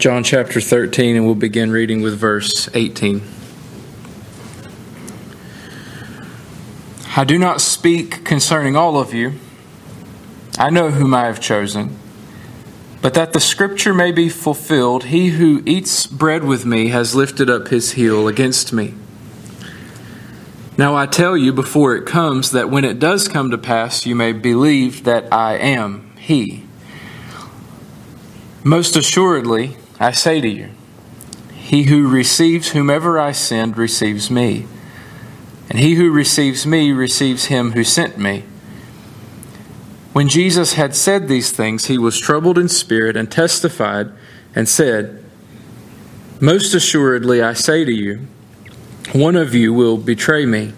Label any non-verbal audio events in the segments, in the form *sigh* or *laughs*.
John chapter 13, and we'll begin reading with verse 18. I do not speak concerning all of you. I know whom I have chosen. But that the scripture may be fulfilled, he who eats bread with me has lifted up his heel against me. Now I tell you before it comes that when it does come to pass, you may believe that I am he. Most assuredly, I say to you, he who receives whomever I send receives me, and he who receives me receives him who sent me. When Jesus had said these things, he was troubled in spirit and testified and said, Most assuredly, I say to you, one of you will betray me.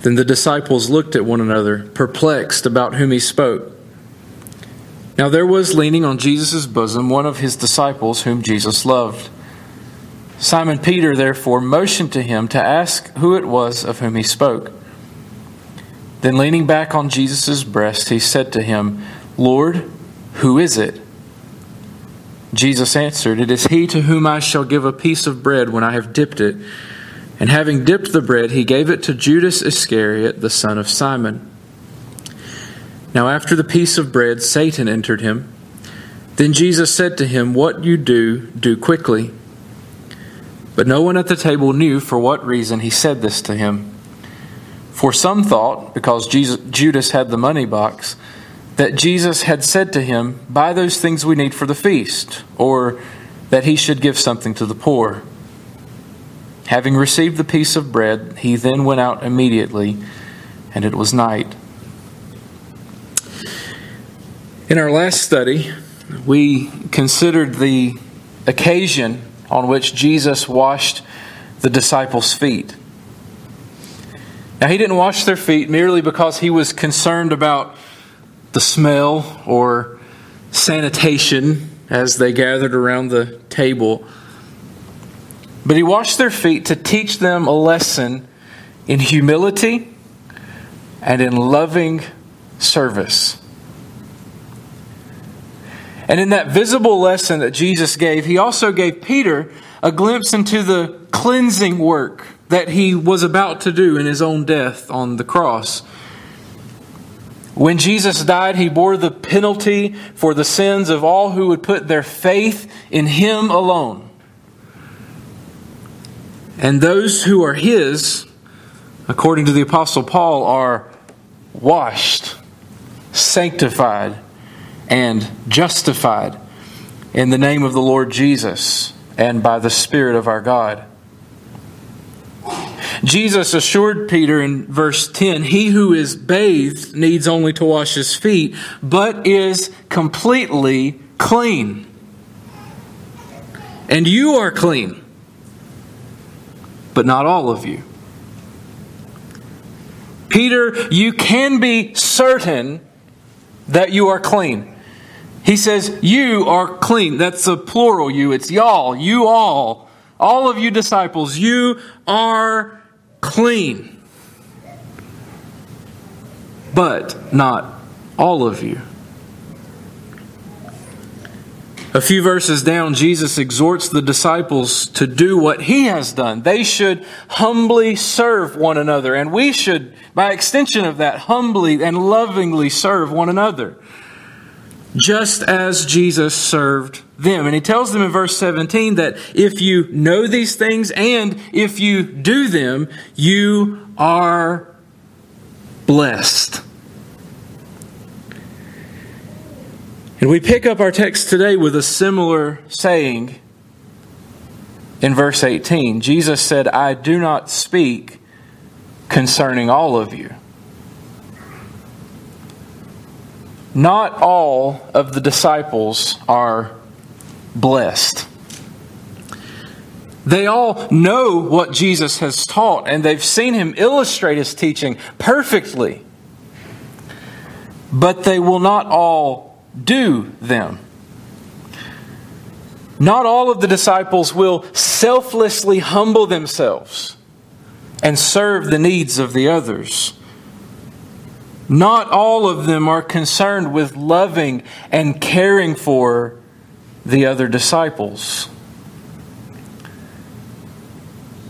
Then the disciples looked at one another, perplexed about whom he spoke. Now there was leaning on Jesus' bosom one of his disciples whom Jesus loved. Simon Peter therefore motioned to him to ask who it was of whom he spoke. Then, leaning back on Jesus' breast, he said to him, Lord, who is it? Jesus answered, It is he to whom I shall give a piece of bread when I have dipped it. And having dipped the bread, he gave it to Judas Iscariot, the son of Simon. Now, after the piece of bread, Satan entered him. Then Jesus said to him, What you do, do quickly. But no one at the table knew for what reason he said this to him. For some thought, because Jesus, Judas had the money box, that Jesus had said to him, Buy those things we need for the feast, or that he should give something to the poor. Having received the piece of bread, he then went out immediately, and it was night. In our last study, we considered the occasion on which Jesus washed the disciples' feet. Now, he didn't wash their feet merely because he was concerned about the smell or sanitation as they gathered around the table, but he washed their feet to teach them a lesson in humility and in loving service. And in that visible lesson that Jesus gave, he also gave Peter a glimpse into the cleansing work that he was about to do in his own death on the cross. When Jesus died, he bore the penalty for the sins of all who would put their faith in him alone. And those who are his, according to the Apostle Paul, are washed, sanctified, and justified in the name of the Lord Jesus and by the Spirit of our God. Jesus assured Peter in verse 10 He who is bathed needs only to wash his feet, but is completely clean. And you are clean, but not all of you. Peter, you can be certain that you are clean. He says, You are clean. That's a plural you. It's y'all. You all. All of you disciples, you are clean. But not all of you. A few verses down, Jesus exhorts the disciples to do what he has done. They should humbly serve one another, and we should, by extension of that, humbly and lovingly serve one another just as Jesus served them. And he tells them in verse 17 that if you know these things and if you do them, you are blessed. And we pick up our text today with a similar saying in verse 18. Jesus said, I do not speak concerning all of you. Not all of the disciples are blessed. They all know what Jesus has taught, and they've seen him illustrate his teaching perfectly. But they will not all do them. Not all of the disciples will selflessly humble themselves and serve the needs of the others. Not all of them are concerned with loving and caring for the other disciples.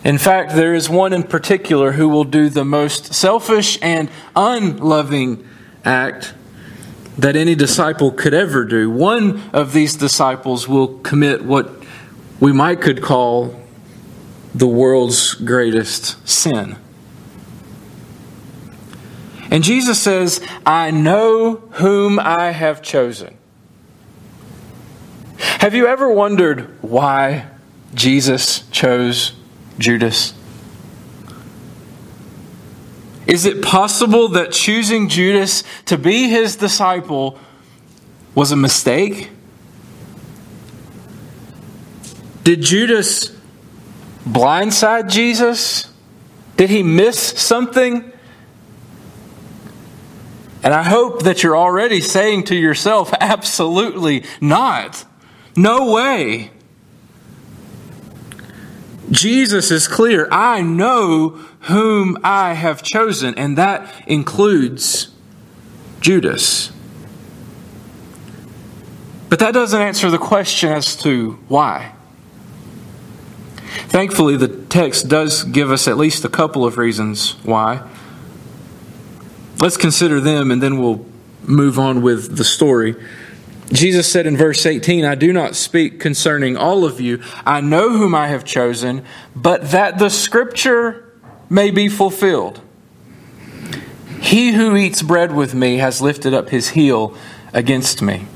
In fact, there is one in particular who will do the most selfish and unloving act that any disciple could ever do. One of these disciples will commit what we might could call the world's greatest sin. And Jesus says, I know whom I have chosen. Have you ever wondered why Jesus chose Judas? Is it possible that choosing Judas to be his disciple was a mistake? Did Judas blindside Jesus? Did he miss something? And I hope that you're already saying to yourself, *laughs* absolutely not. No way. Jesus is clear. I know whom I have chosen, and that includes Judas. But that doesn't answer the question as to why. Thankfully, the text does give us at least a couple of reasons why. Let's consider them and then we'll move on with the story. Jesus said in verse 18, I do not speak concerning all of you. I know whom I have chosen, but that the scripture may be fulfilled. He who eats bread with me has lifted up his heel against me.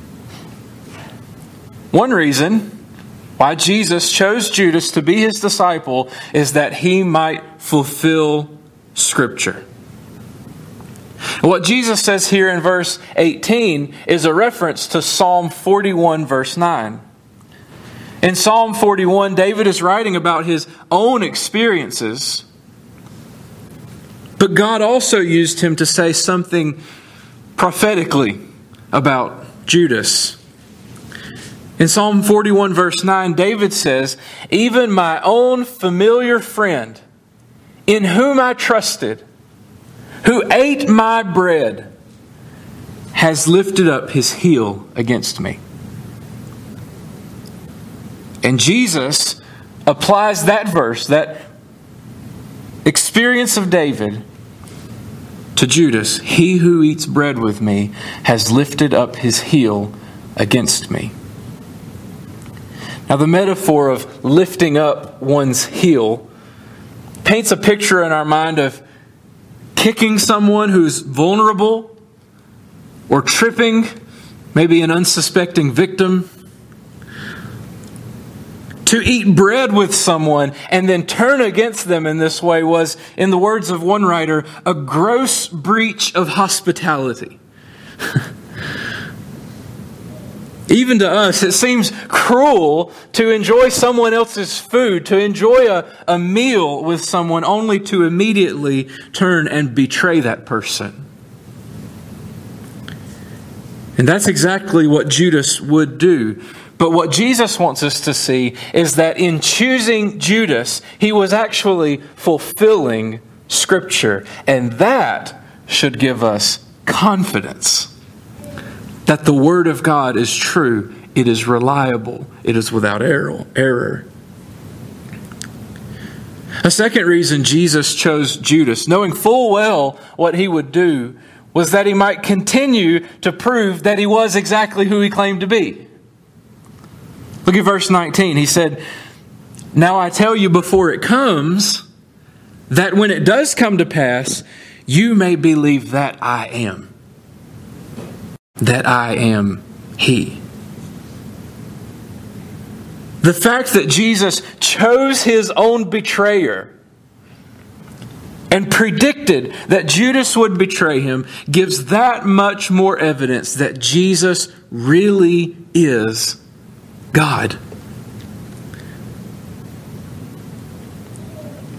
One reason why Jesus chose Judas to be his disciple is that he might fulfill Scripture. What Jesus says here in verse 18 is a reference to Psalm 41, verse 9. In Psalm 41, David is writing about his own experiences, but God also used him to say something prophetically about Judas. In Psalm 41, verse 9, David says, Even my own familiar friend, in whom I trusted, who ate my bread, has lifted up his heel against me. And Jesus applies that verse, that experience of David, to Judas. He who eats bread with me has lifted up his heel against me. Now, the metaphor of lifting up one's heel paints a picture in our mind of kicking someone who's vulnerable or tripping maybe an unsuspecting victim. To eat bread with someone and then turn against them in this way was, in the words of one writer, a gross breach of hospitality. *laughs* Even to us, it seems cruel to enjoy someone else's food, to enjoy a, a meal with someone, only to immediately turn and betray that person. And that's exactly what Judas would do. But what Jesus wants us to see is that in choosing Judas, he was actually fulfilling Scripture. And that should give us confidence that the Word of God is true, it is reliable, it is without error. A second reason Jesus chose Judas, knowing full well what he would do, was that he might continue to prove that he was exactly who he claimed to be. Look at verse 19. He said, Now I tell you before it comes, that when it does come to pass, you may believe that I am that I am He. The fact that Jesus chose his own betrayer and predicted that Judas would betray him gives that much more evidence that Jesus really is God.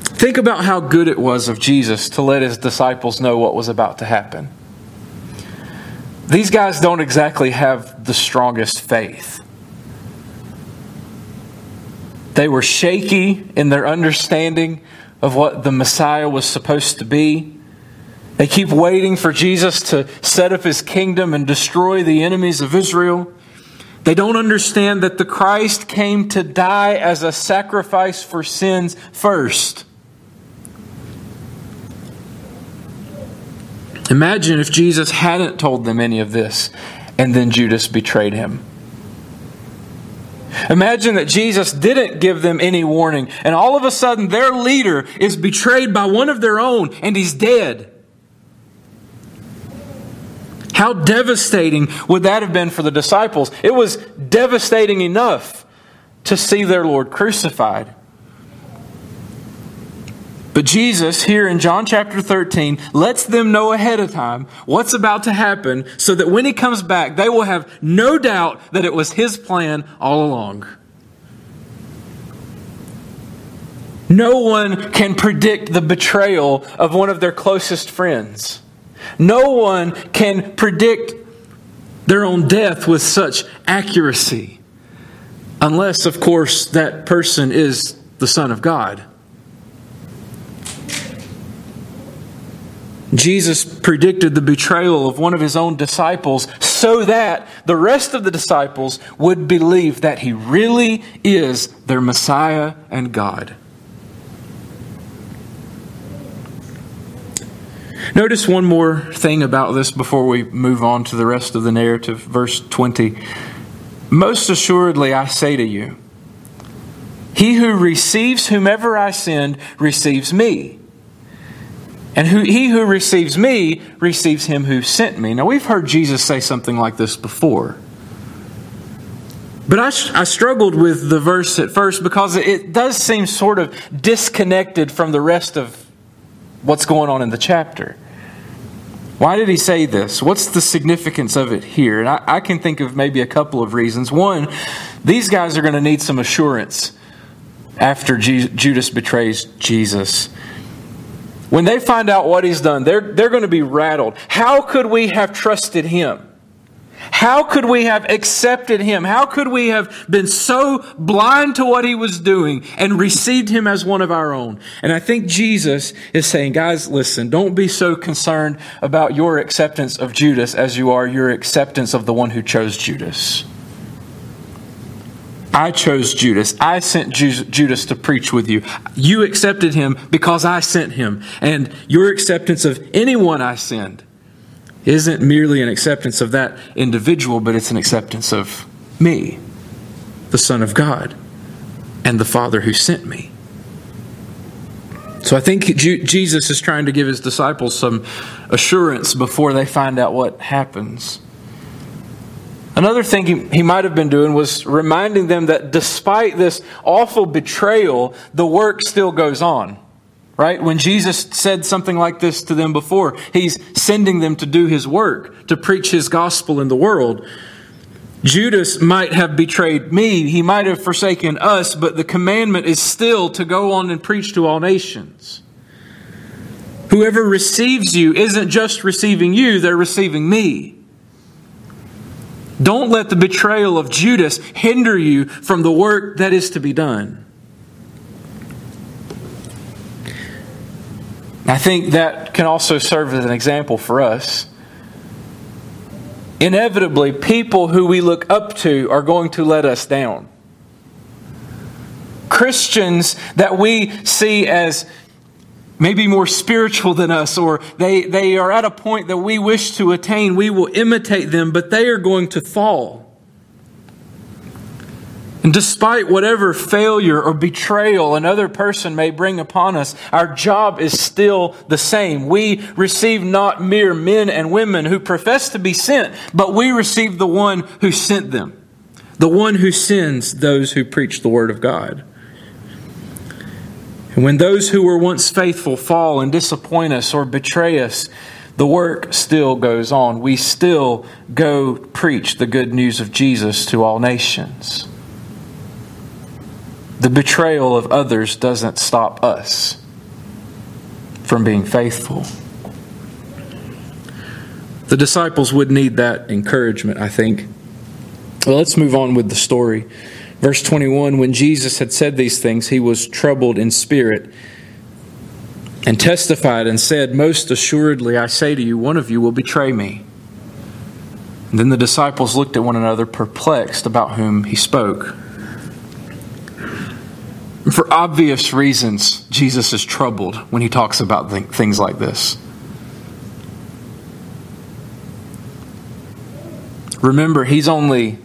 Think about how good it was of Jesus to let his disciples know what was about to happen. These guys don't exactly have the strongest faith. They were shaky in their understanding of what the Messiah was supposed to be. They keep waiting for Jesus to set up his kingdom and destroy the enemies of Israel. They don't understand that the Christ came to die as a sacrifice for sins first. Imagine if Jesus hadn't told them any of this and then Judas betrayed him. Imagine that Jesus didn't give them any warning, and all of a sudden their leader is betrayed by one of their own and he's dead. How devastating would that have been for the disciples? It was devastating enough to see their Lord crucified. But Jesus, here in John chapter 13, lets them know ahead of time what's about to happen so that when he comes back, they will have no doubt that it was his plan all along. No one can predict the betrayal of one of their closest friends. No one can predict their own death with such accuracy. Unless, of course, that person is the Son of God. Jesus predicted the betrayal of one of his own disciples so that the rest of the disciples would believe that he really is their Messiah and God. Notice one more thing about this before we move on to the rest of the narrative. Verse 20. Most assuredly, I say to you, he who receives whomever I send receives me. And who, he who receives me receives him who sent me. Now, we've heard Jesus say something like this before. But I, I struggled with the verse at first because it does seem sort of disconnected from the rest of what's going on in the chapter. Why did he say this? What's the significance of it here? And I, I can think of maybe a couple of reasons. One, these guys are going to need some assurance after Judas betrays Jesus. When they find out what he's done, they're, they're going to be rattled. How could we have trusted him? How could we have accepted him? How could we have been so blind to what he was doing and received him as one of our own? And I think Jesus is saying, guys, listen, don't be so concerned about your acceptance of Judas as you are your acceptance of the one who chose Judas. I chose Judas. I sent Judas to preach with you. You accepted him because I sent him. And your acceptance of anyone I send isn't merely an acceptance of that individual, but it's an acceptance of me, the Son of God, and the Father who sent me. So I think Jesus is trying to give his disciples some assurance before they find out what happens. Another thing he, he might have been doing was reminding them that despite this awful betrayal, the work still goes on. Right? When Jesus said something like this to them before, he's sending them to do his work, to preach his gospel in the world. Judas might have betrayed me, he might have forsaken us, but the commandment is still to go on and preach to all nations. Whoever receives you isn't just receiving you, they're receiving me. Don't let the betrayal of Judas hinder you from the work that is to be done. I think that can also serve as an example for us. Inevitably, people who we look up to are going to let us down. Christians that we see as maybe more spiritual than us, or they, they are at a point that we wish to attain, we will imitate them, but they are going to fall. And despite whatever failure or betrayal another person may bring upon us, our job is still the same. We receive not mere men and women who profess to be sent, but we receive the one who sent them, the one who sends those who preach the word of God. And when those who were once faithful fall and disappoint us or betray us, the work still goes on. We still go preach the good news of Jesus to all nations. The betrayal of others doesn't stop us from being faithful. The disciples would need that encouragement, I think. Well, let's move on with the story. Verse 21 When Jesus had said these things, he was troubled in spirit and testified and said, Most assuredly, I say to you, one of you will betray me. Then the disciples looked at one another, perplexed about whom he spoke. For obvious reasons, Jesus is troubled when he talks about th- things like this. Remember, he's only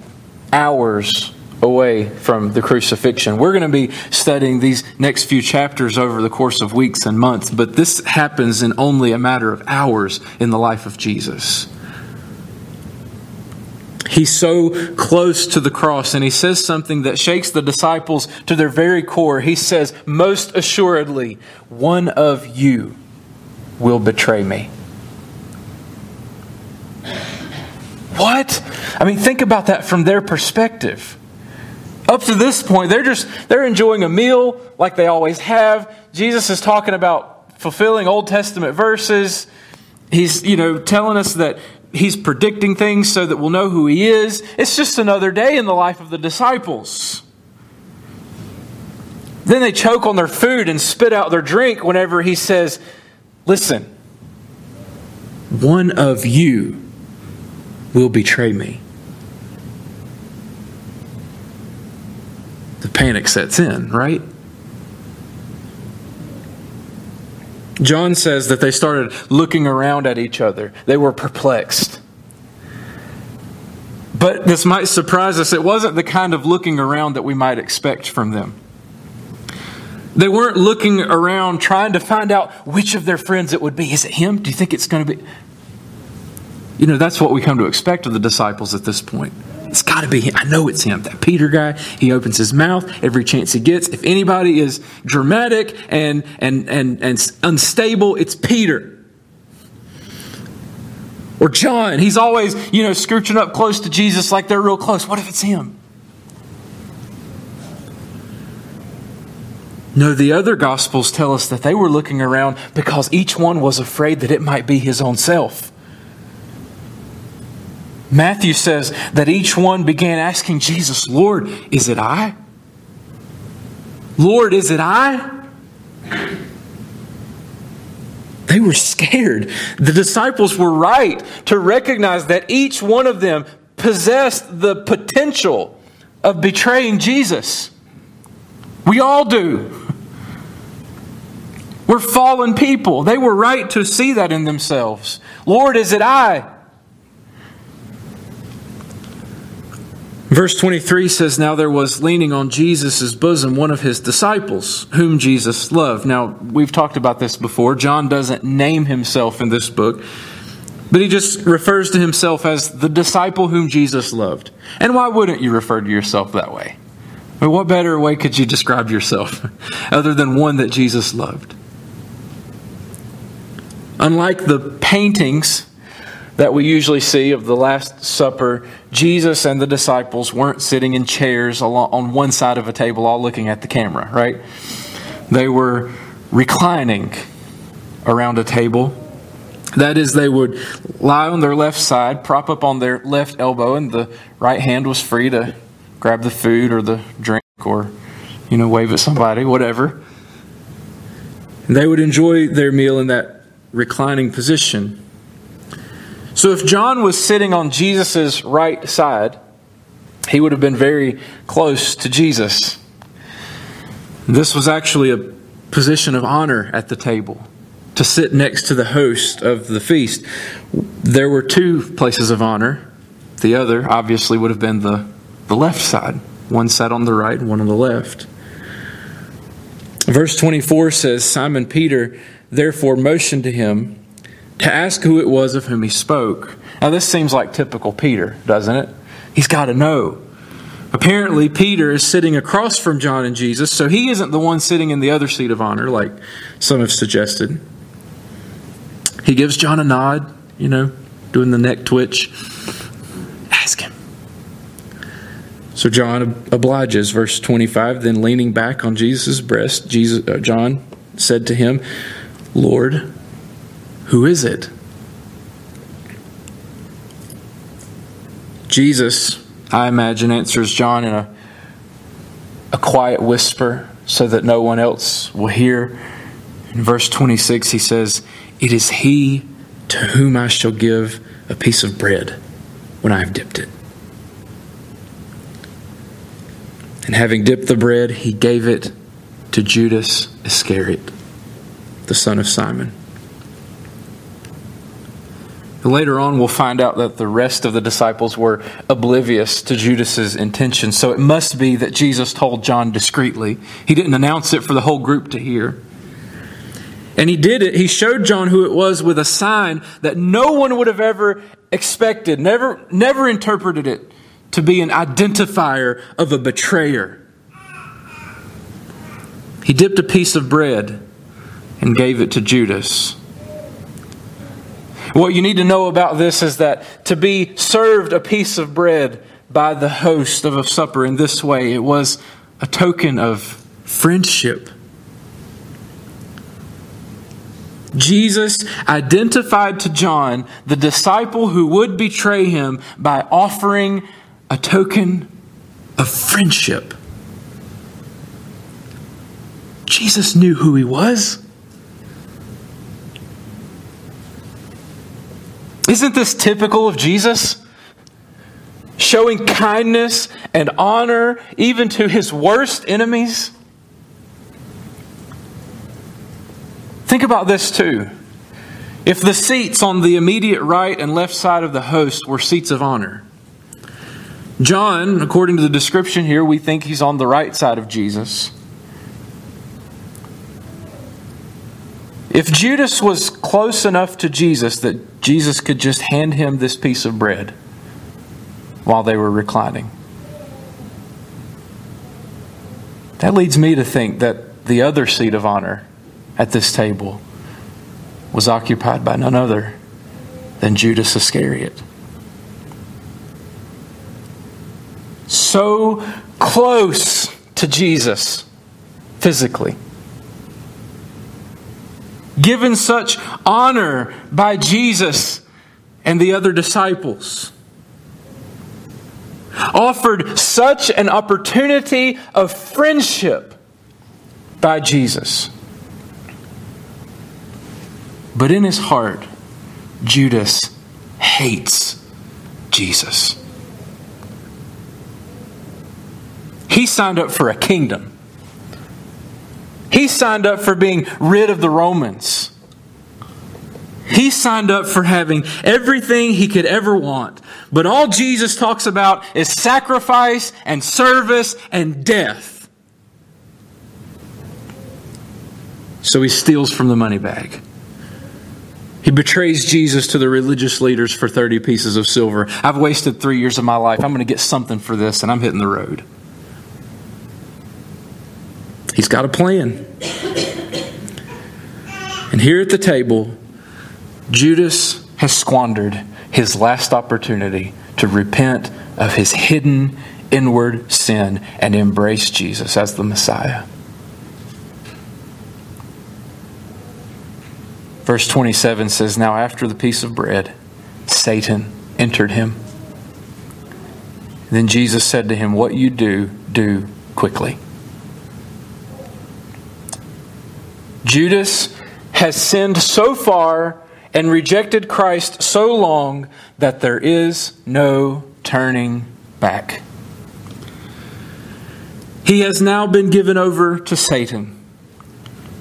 hours away from the crucifixion. We're going to be studying these next few chapters over the course of weeks and months, but this happens in only a matter of hours in the life of Jesus. He's so close to the cross, and he says something that shakes the disciples to their very core. He says, Most assuredly, one of you will betray me. What? I mean, think about that from their perspective. Up to this point, they're just they're enjoying a meal like they always have. Jesus is talking about fulfilling Old Testament verses. He's, you know, telling us that he's predicting things so that we'll know who he is. It's just another day in the life of the disciples. Then they choke on their food and spit out their drink whenever he says, Listen, one of you will betray me. The panic sets in, right? John says that they started looking around at each other. They were perplexed. But this might surprise us. It wasn't the kind of looking around that we might expect from them. They weren't looking around trying to find out which of their friends it would be. Is it him? Do you think it's going to be? You know, that's what we come to expect of the disciples at this point. It's got to be him. I know it's him. That Peter guy, he opens his mouth every chance he gets. If anybody is dramatic and, and, and, and unstable, it's Peter. Or John, he's always, you know, scooching up close to Jesus like they're real close. What if it's him? No, the other Gospels tell us that they were looking around because each one was afraid that it might be his own self. Matthew says that each one began asking Jesus, Lord, is it I? Lord, is it I? They were scared. The disciples were right to recognize that each one of them possessed the potential of betraying Jesus. We all do. We're fallen people. They were right to see that in themselves. Lord, is it I? Verse 23 says, Now there was leaning on Jesus' bosom one of his disciples, whom Jesus loved. Now, we've talked about this before. John doesn't name himself in this book, but he just refers to himself as the disciple whom Jesus loved. And why wouldn't you refer to yourself that way? I mean, what better way could you describe yourself *laughs* other than one that Jesus loved? Unlike the paintings that we usually see of the Last Supper, Jesus and the disciples weren't sitting in chairs on one side of a table, all looking at the camera, right? They were reclining around a table. That is, they would lie on their left side, prop up on their left elbow, and the right hand was free to grab the food or the drink or, you know, wave at somebody, whatever. And they would enjoy their meal in that reclining position. So if John was sitting on Jesus' right side, he would have been very close to Jesus. This was actually a position of honor at the table to sit next to the host of the feast. There were two places of honor. The other, obviously, would have been the, the left side. One sat on the right, one on the left. Verse 24 says Simon Peter therefore motioned to him to ask who it was of whom he spoke. Now, this seems like typical Peter, doesn't it? He's got to know. Apparently, Peter is sitting across from John and Jesus, so he isn't the one sitting in the other seat of honor, like some have suggested. He gives John a nod, you know, doing the neck twitch. Ask him. So John obliges, verse 25. Then leaning back on Jesus' breast, Jesus, uh, John said to him, Lord, who is it? Jesus, I imagine, answers John in a, a quiet whisper so that no one else will hear. In verse 26, he says, It is he to whom I shall give a piece of bread. when I have dipped it. And having dipped the bread, he gave it to Judas Iscariot, the son of Simon. Later on, we'll find out that the rest of the disciples were oblivious to Judas's intention. So it must be that Jesus told John discreetly. He didn't announce it for the whole group to hear. And he did it. He showed John who it was with a sign that no one would have ever expected, never, never interpreted it to be an identifier of a betrayer. He dipped a piece of bread and gave it to Judas. What you need to know about this is that to be served a piece of bread by the host of a supper in this way, it was a token of friendship. Jesus identified to John the disciple who would betray him by offering a token of friendship. Jesus knew who he was. Isn't this typical of Jesus? Showing kindness and honor even to his worst enemies? Think about this too. If the seats on the immediate right and left side of the host were seats of honor, John, according to the description here, we think he's on the right side of Jesus. If Judas was close enough to Jesus that Jesus could just hand him this piece of bread while they were reclining, that leads me to think that the other seat of honor at this table was occupied by none other than Judas Iscariot. So close to Jesus physically given such honor by Jesus and the other disciples, offered such an opportunity of friendship by Jesus. But in his heart, Judas hates Jesus. He signed up for a kingdom. He signed up for being rid of the Romans. He signed up for having everything he could ever want. But all Jesus talks about is sacrifice and service and death. So he steals from the money bag. He betrays Jesus to the religious leaders for 30 pieces of silver. I've wasted three years of my life. I'm going to get something for this, and I'm hitting the road. He's got a plan. And here at the table, Judas has squandered his last opportunity to repent of his hidden inward sin and embrace Jesus as the Messiah. Verse 27 says, Now after the piece of bread, Satan entered him. Then Jesus said to him, What you do, do quickly. Judas has sinned so far and rejected Christ so long that there is no turning back. He has now been given over to Satan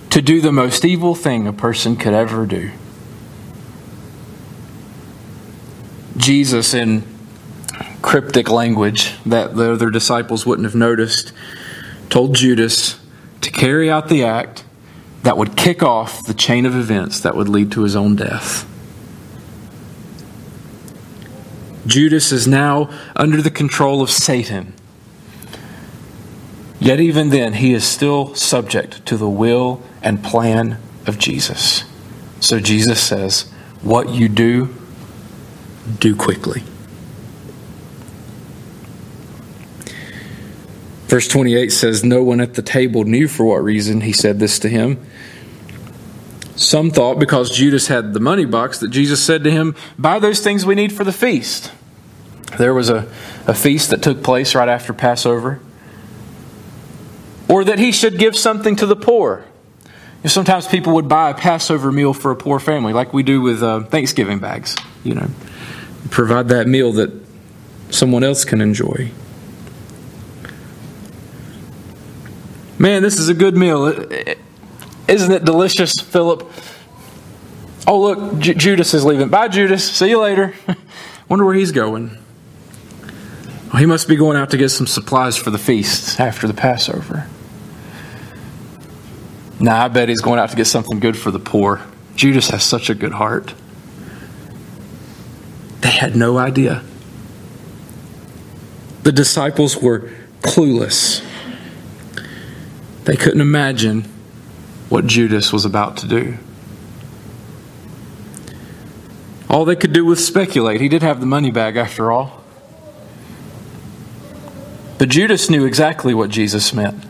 to do the most evil thing a person could ever do. Jesus, in cryptic language that the other disciples wouldn't have noticed, told Judas to carry out the act that would kick off the chain of events that would lead to his own death. Judas is now under the control of Satan. Yet, even then, he is still subject to the will and plan of Jesus. So, Jesus says, What you do, do quickly. Verse 28 says, No one at the table knew for what reason he said this to him. Some thought because Judas had the money box that Jesus said to him, Buy those things we need for the feast. There was a, a feast that took place right after Passover. Or that he should give something to the poor. Sometimes people would buy a Passover meal for a poor family, like we do with uh, Thanksgiving bags. You know, provide that meal that someone else can enjoy. Man, this is a good meal. Isn't it delicious, Philip? Oh, look, J- Judas is leaving. Bye, Judas. See you later. *laughs* Wonder where he's going. Well, he must be going out to get some supplies for the feast after the Passover. Nah, I bet he's going out to get something good for the poor. Judas has such a good heart. They had no idea. The disciples were clueless. They couldn't imagine what Judas was about to do. All they could do was speculate. He did have the money bag after all. But Judas knew exactly what Jesus meant,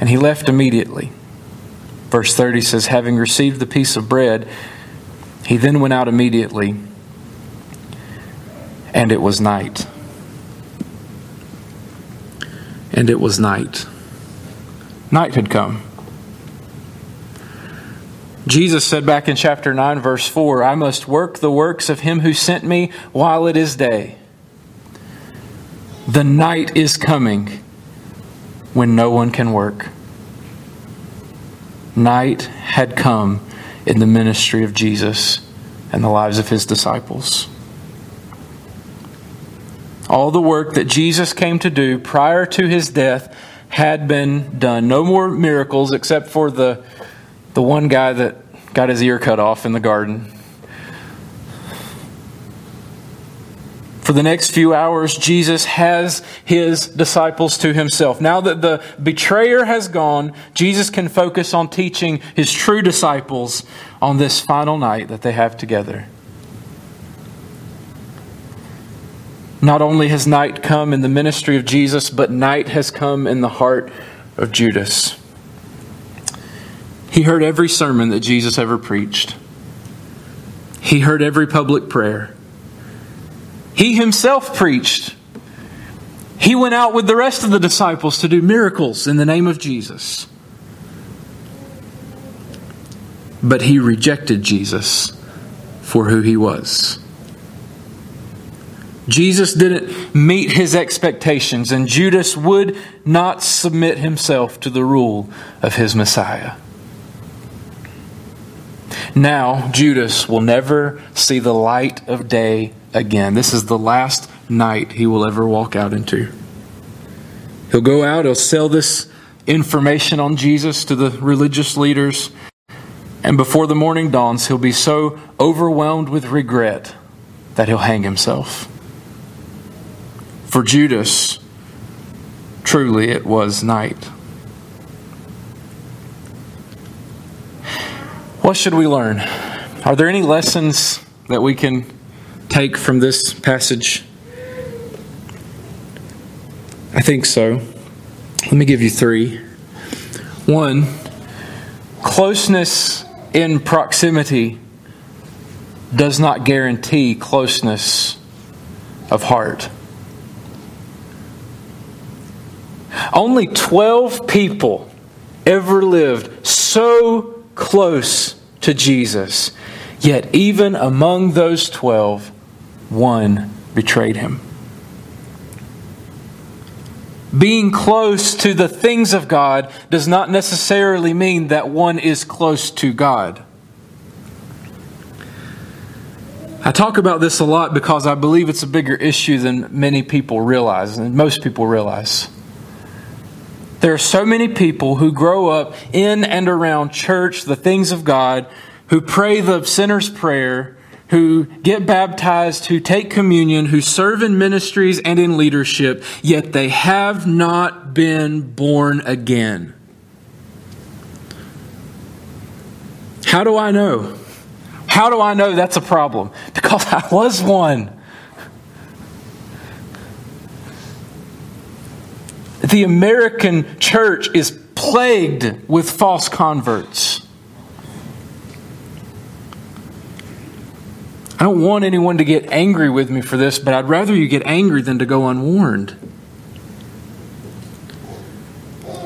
and he left immediately. Verse 30 says, Having received the piece of bread, he then went out immediately, and it was night. And it was night. Night had come. Jesus said back in chapter 9, verse 4, I must work the works of him who sent me while it is day. The night is coming when no one can work. Night had come in the ministry of Jesus and the lives of his disciples. All the work that Jesus came to do prior to his death had been done. No more miracles except for the the one guy that got his ear cut off in the garden. For the next few hours, Jesus has his disciples to himself. Now that the betrayer has gone, Jesus can focus on teaching his true disciples on this final night that they have together. Not only has night come in the ministry of Jesus, but night has come in the heart of Judas. He heard every sermon that Jesus ever preached. He heard every public prayer. He himself preached. He went out with the rest of the disciples to do miracles in the name of Jesus. But he rejected Jesus for who he was. Jesus didn't meet his expectations, and Judas would not submit himself to the rule of his Messiah. Now, Judas will never see the light of day again. This is the last night he will ever walk out into. He'll go out, he'll sell this information on Jesus to the religious leaders, and before the morning dawns, he'll be so overwhelmed with regret that he'll hang himself. For Judas, truly it was night. What should we learn? Are there any lessons that we can take from this passage? I think so. Let me give you three. One, closeness in proximity does not guarantee closeness of heart. Only 12 people ever lived so close to Jesus. Yet, even among those 12, one betrayed him. Being close to the things of God does not necessarily mean that one is close to God. I talk about this a lot because I believe it's a bigger issue than many people realize, and most people realize. There are so many people who grow up in and around church, the things of God, who pray the sinner's prayer, who get baptized, who take communion, who serve in ministries and in leadership, yet they have not been born again. How do I know? How do I know that's a problem? *laughs* Because I was one. The American church is plagued with false converts. I don't want anyone to get angry with me for this, but I'd rather you get angry than to go unwarned.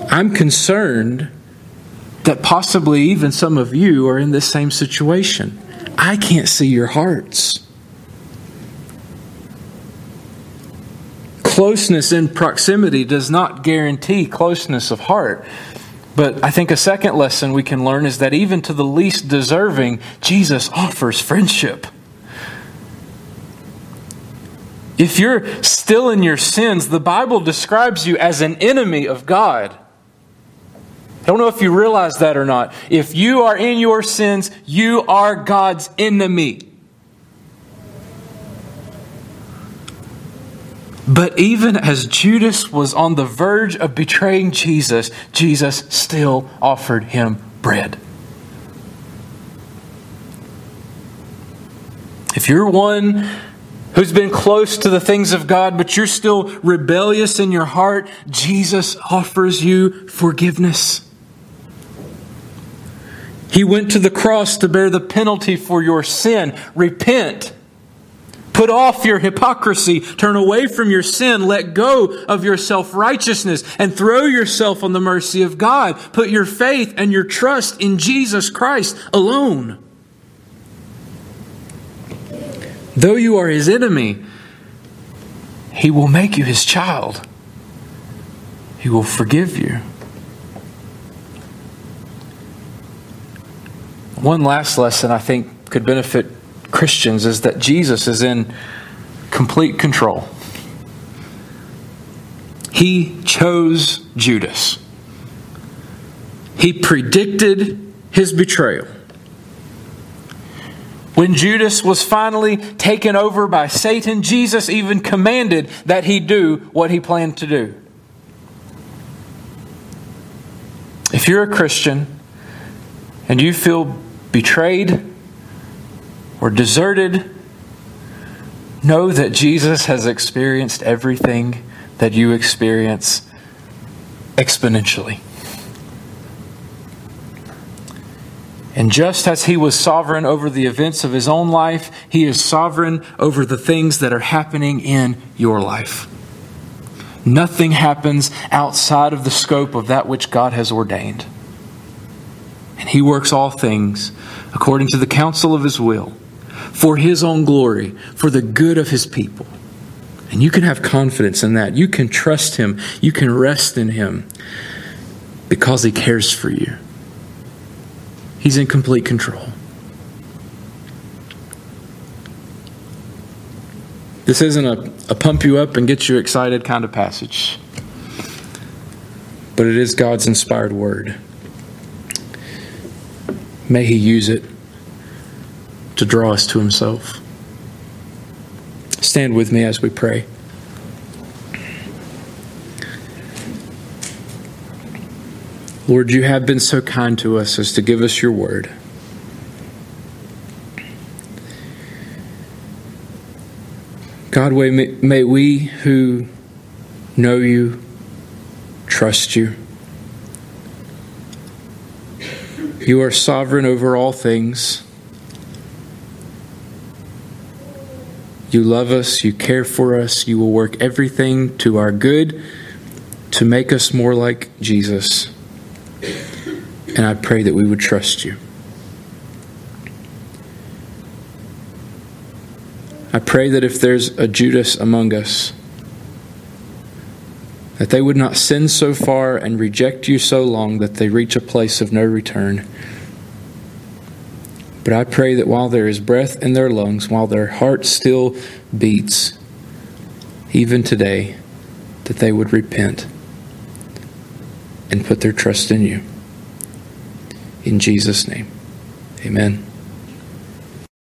I'm concerned that possibly even some of you are in this same situation. I can't see your hearts. Closeness in proximity does not guarantee closeness of heart. But I think a second lesson we can learn is that even to the least deserving, Jesus offers friendship. If you're still in your sins, the Bible describes you as an enemy of God. I don't know if you realize that or not. If you are in your sins, you are God's enemy. But even as Judas was on the verge of betraying Jesus, Jesus still offered him bread. If you're one who's been close to the things of God, but you're still rebellious in your heart, Jesus offers you forgiveness. He went to the cross to bear the penalty for your sin. Repent Put off your hypocrisy, turn away from your sin, let go of your self righteousness, and throw yourself on the mercy of God. Put your faith and your trust in Jesus Christ alone. Though you are his enemy, he will make you his child. He will forgive you. One last lesson I think could benefit Christians is that Jesus is in complete control. He chose Judas. He predicted his betrayal. When Judas was finally taken over by Satan, Jesus even commanded that he do what he planned to do. If you're a Christian and you feel betrayed, or deserted, know that Jesus has experienced everything that you experience exponentially. And just as he was sovereign over the events of his own life, he is sovereign over the things that are happening in your life. Nothing happens outside of the scope of that which God has ordained. And he works all things according to the counsel of his will for His own glory, for the good of His people. And you can have confidence in that. You can trust Him. You can rest in Him because He cares for you. He's in complete control. This isn't a, a pump you up and get you excited kind of passage, but it is God's inspired word. May He use it to draw us to Himself. Stand with me as we pray. Lord, you have been so kind to us as to give us your word. God, may we who know you trust you. You are sovereign over all things. You love us, you care for us, you will work everything to our good to make us more like Jesus. And I pray that we would trust you. I pray that if there's a Judas among us, that they would not sin so far and reject you so long that they reach a place of no return. But I pray that while there is breath in their lungs, while their heart still beats, even today, that they would repent and put their trust in you. In Jesus' name, amen.